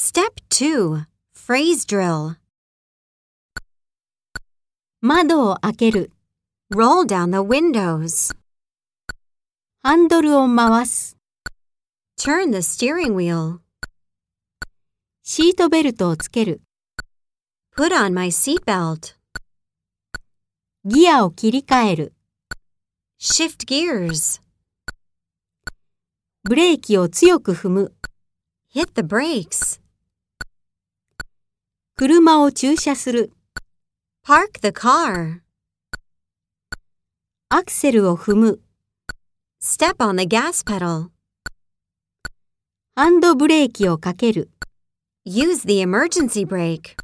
Step 2 Phrase Drill 窓を開ける。 Roll down the windows. ハンドルを回す。 Turn the steering wheel. シートベルトをつける。 Put on my seatbelt. ギアを切り替える。 Shift gears. ブレーキを強く踏む。 Hit the brakes. 車を駐車する。Park the car. アクセルを踏む。Step on the gas pedal. ハンドブレーキをかける。Use the emergency brake.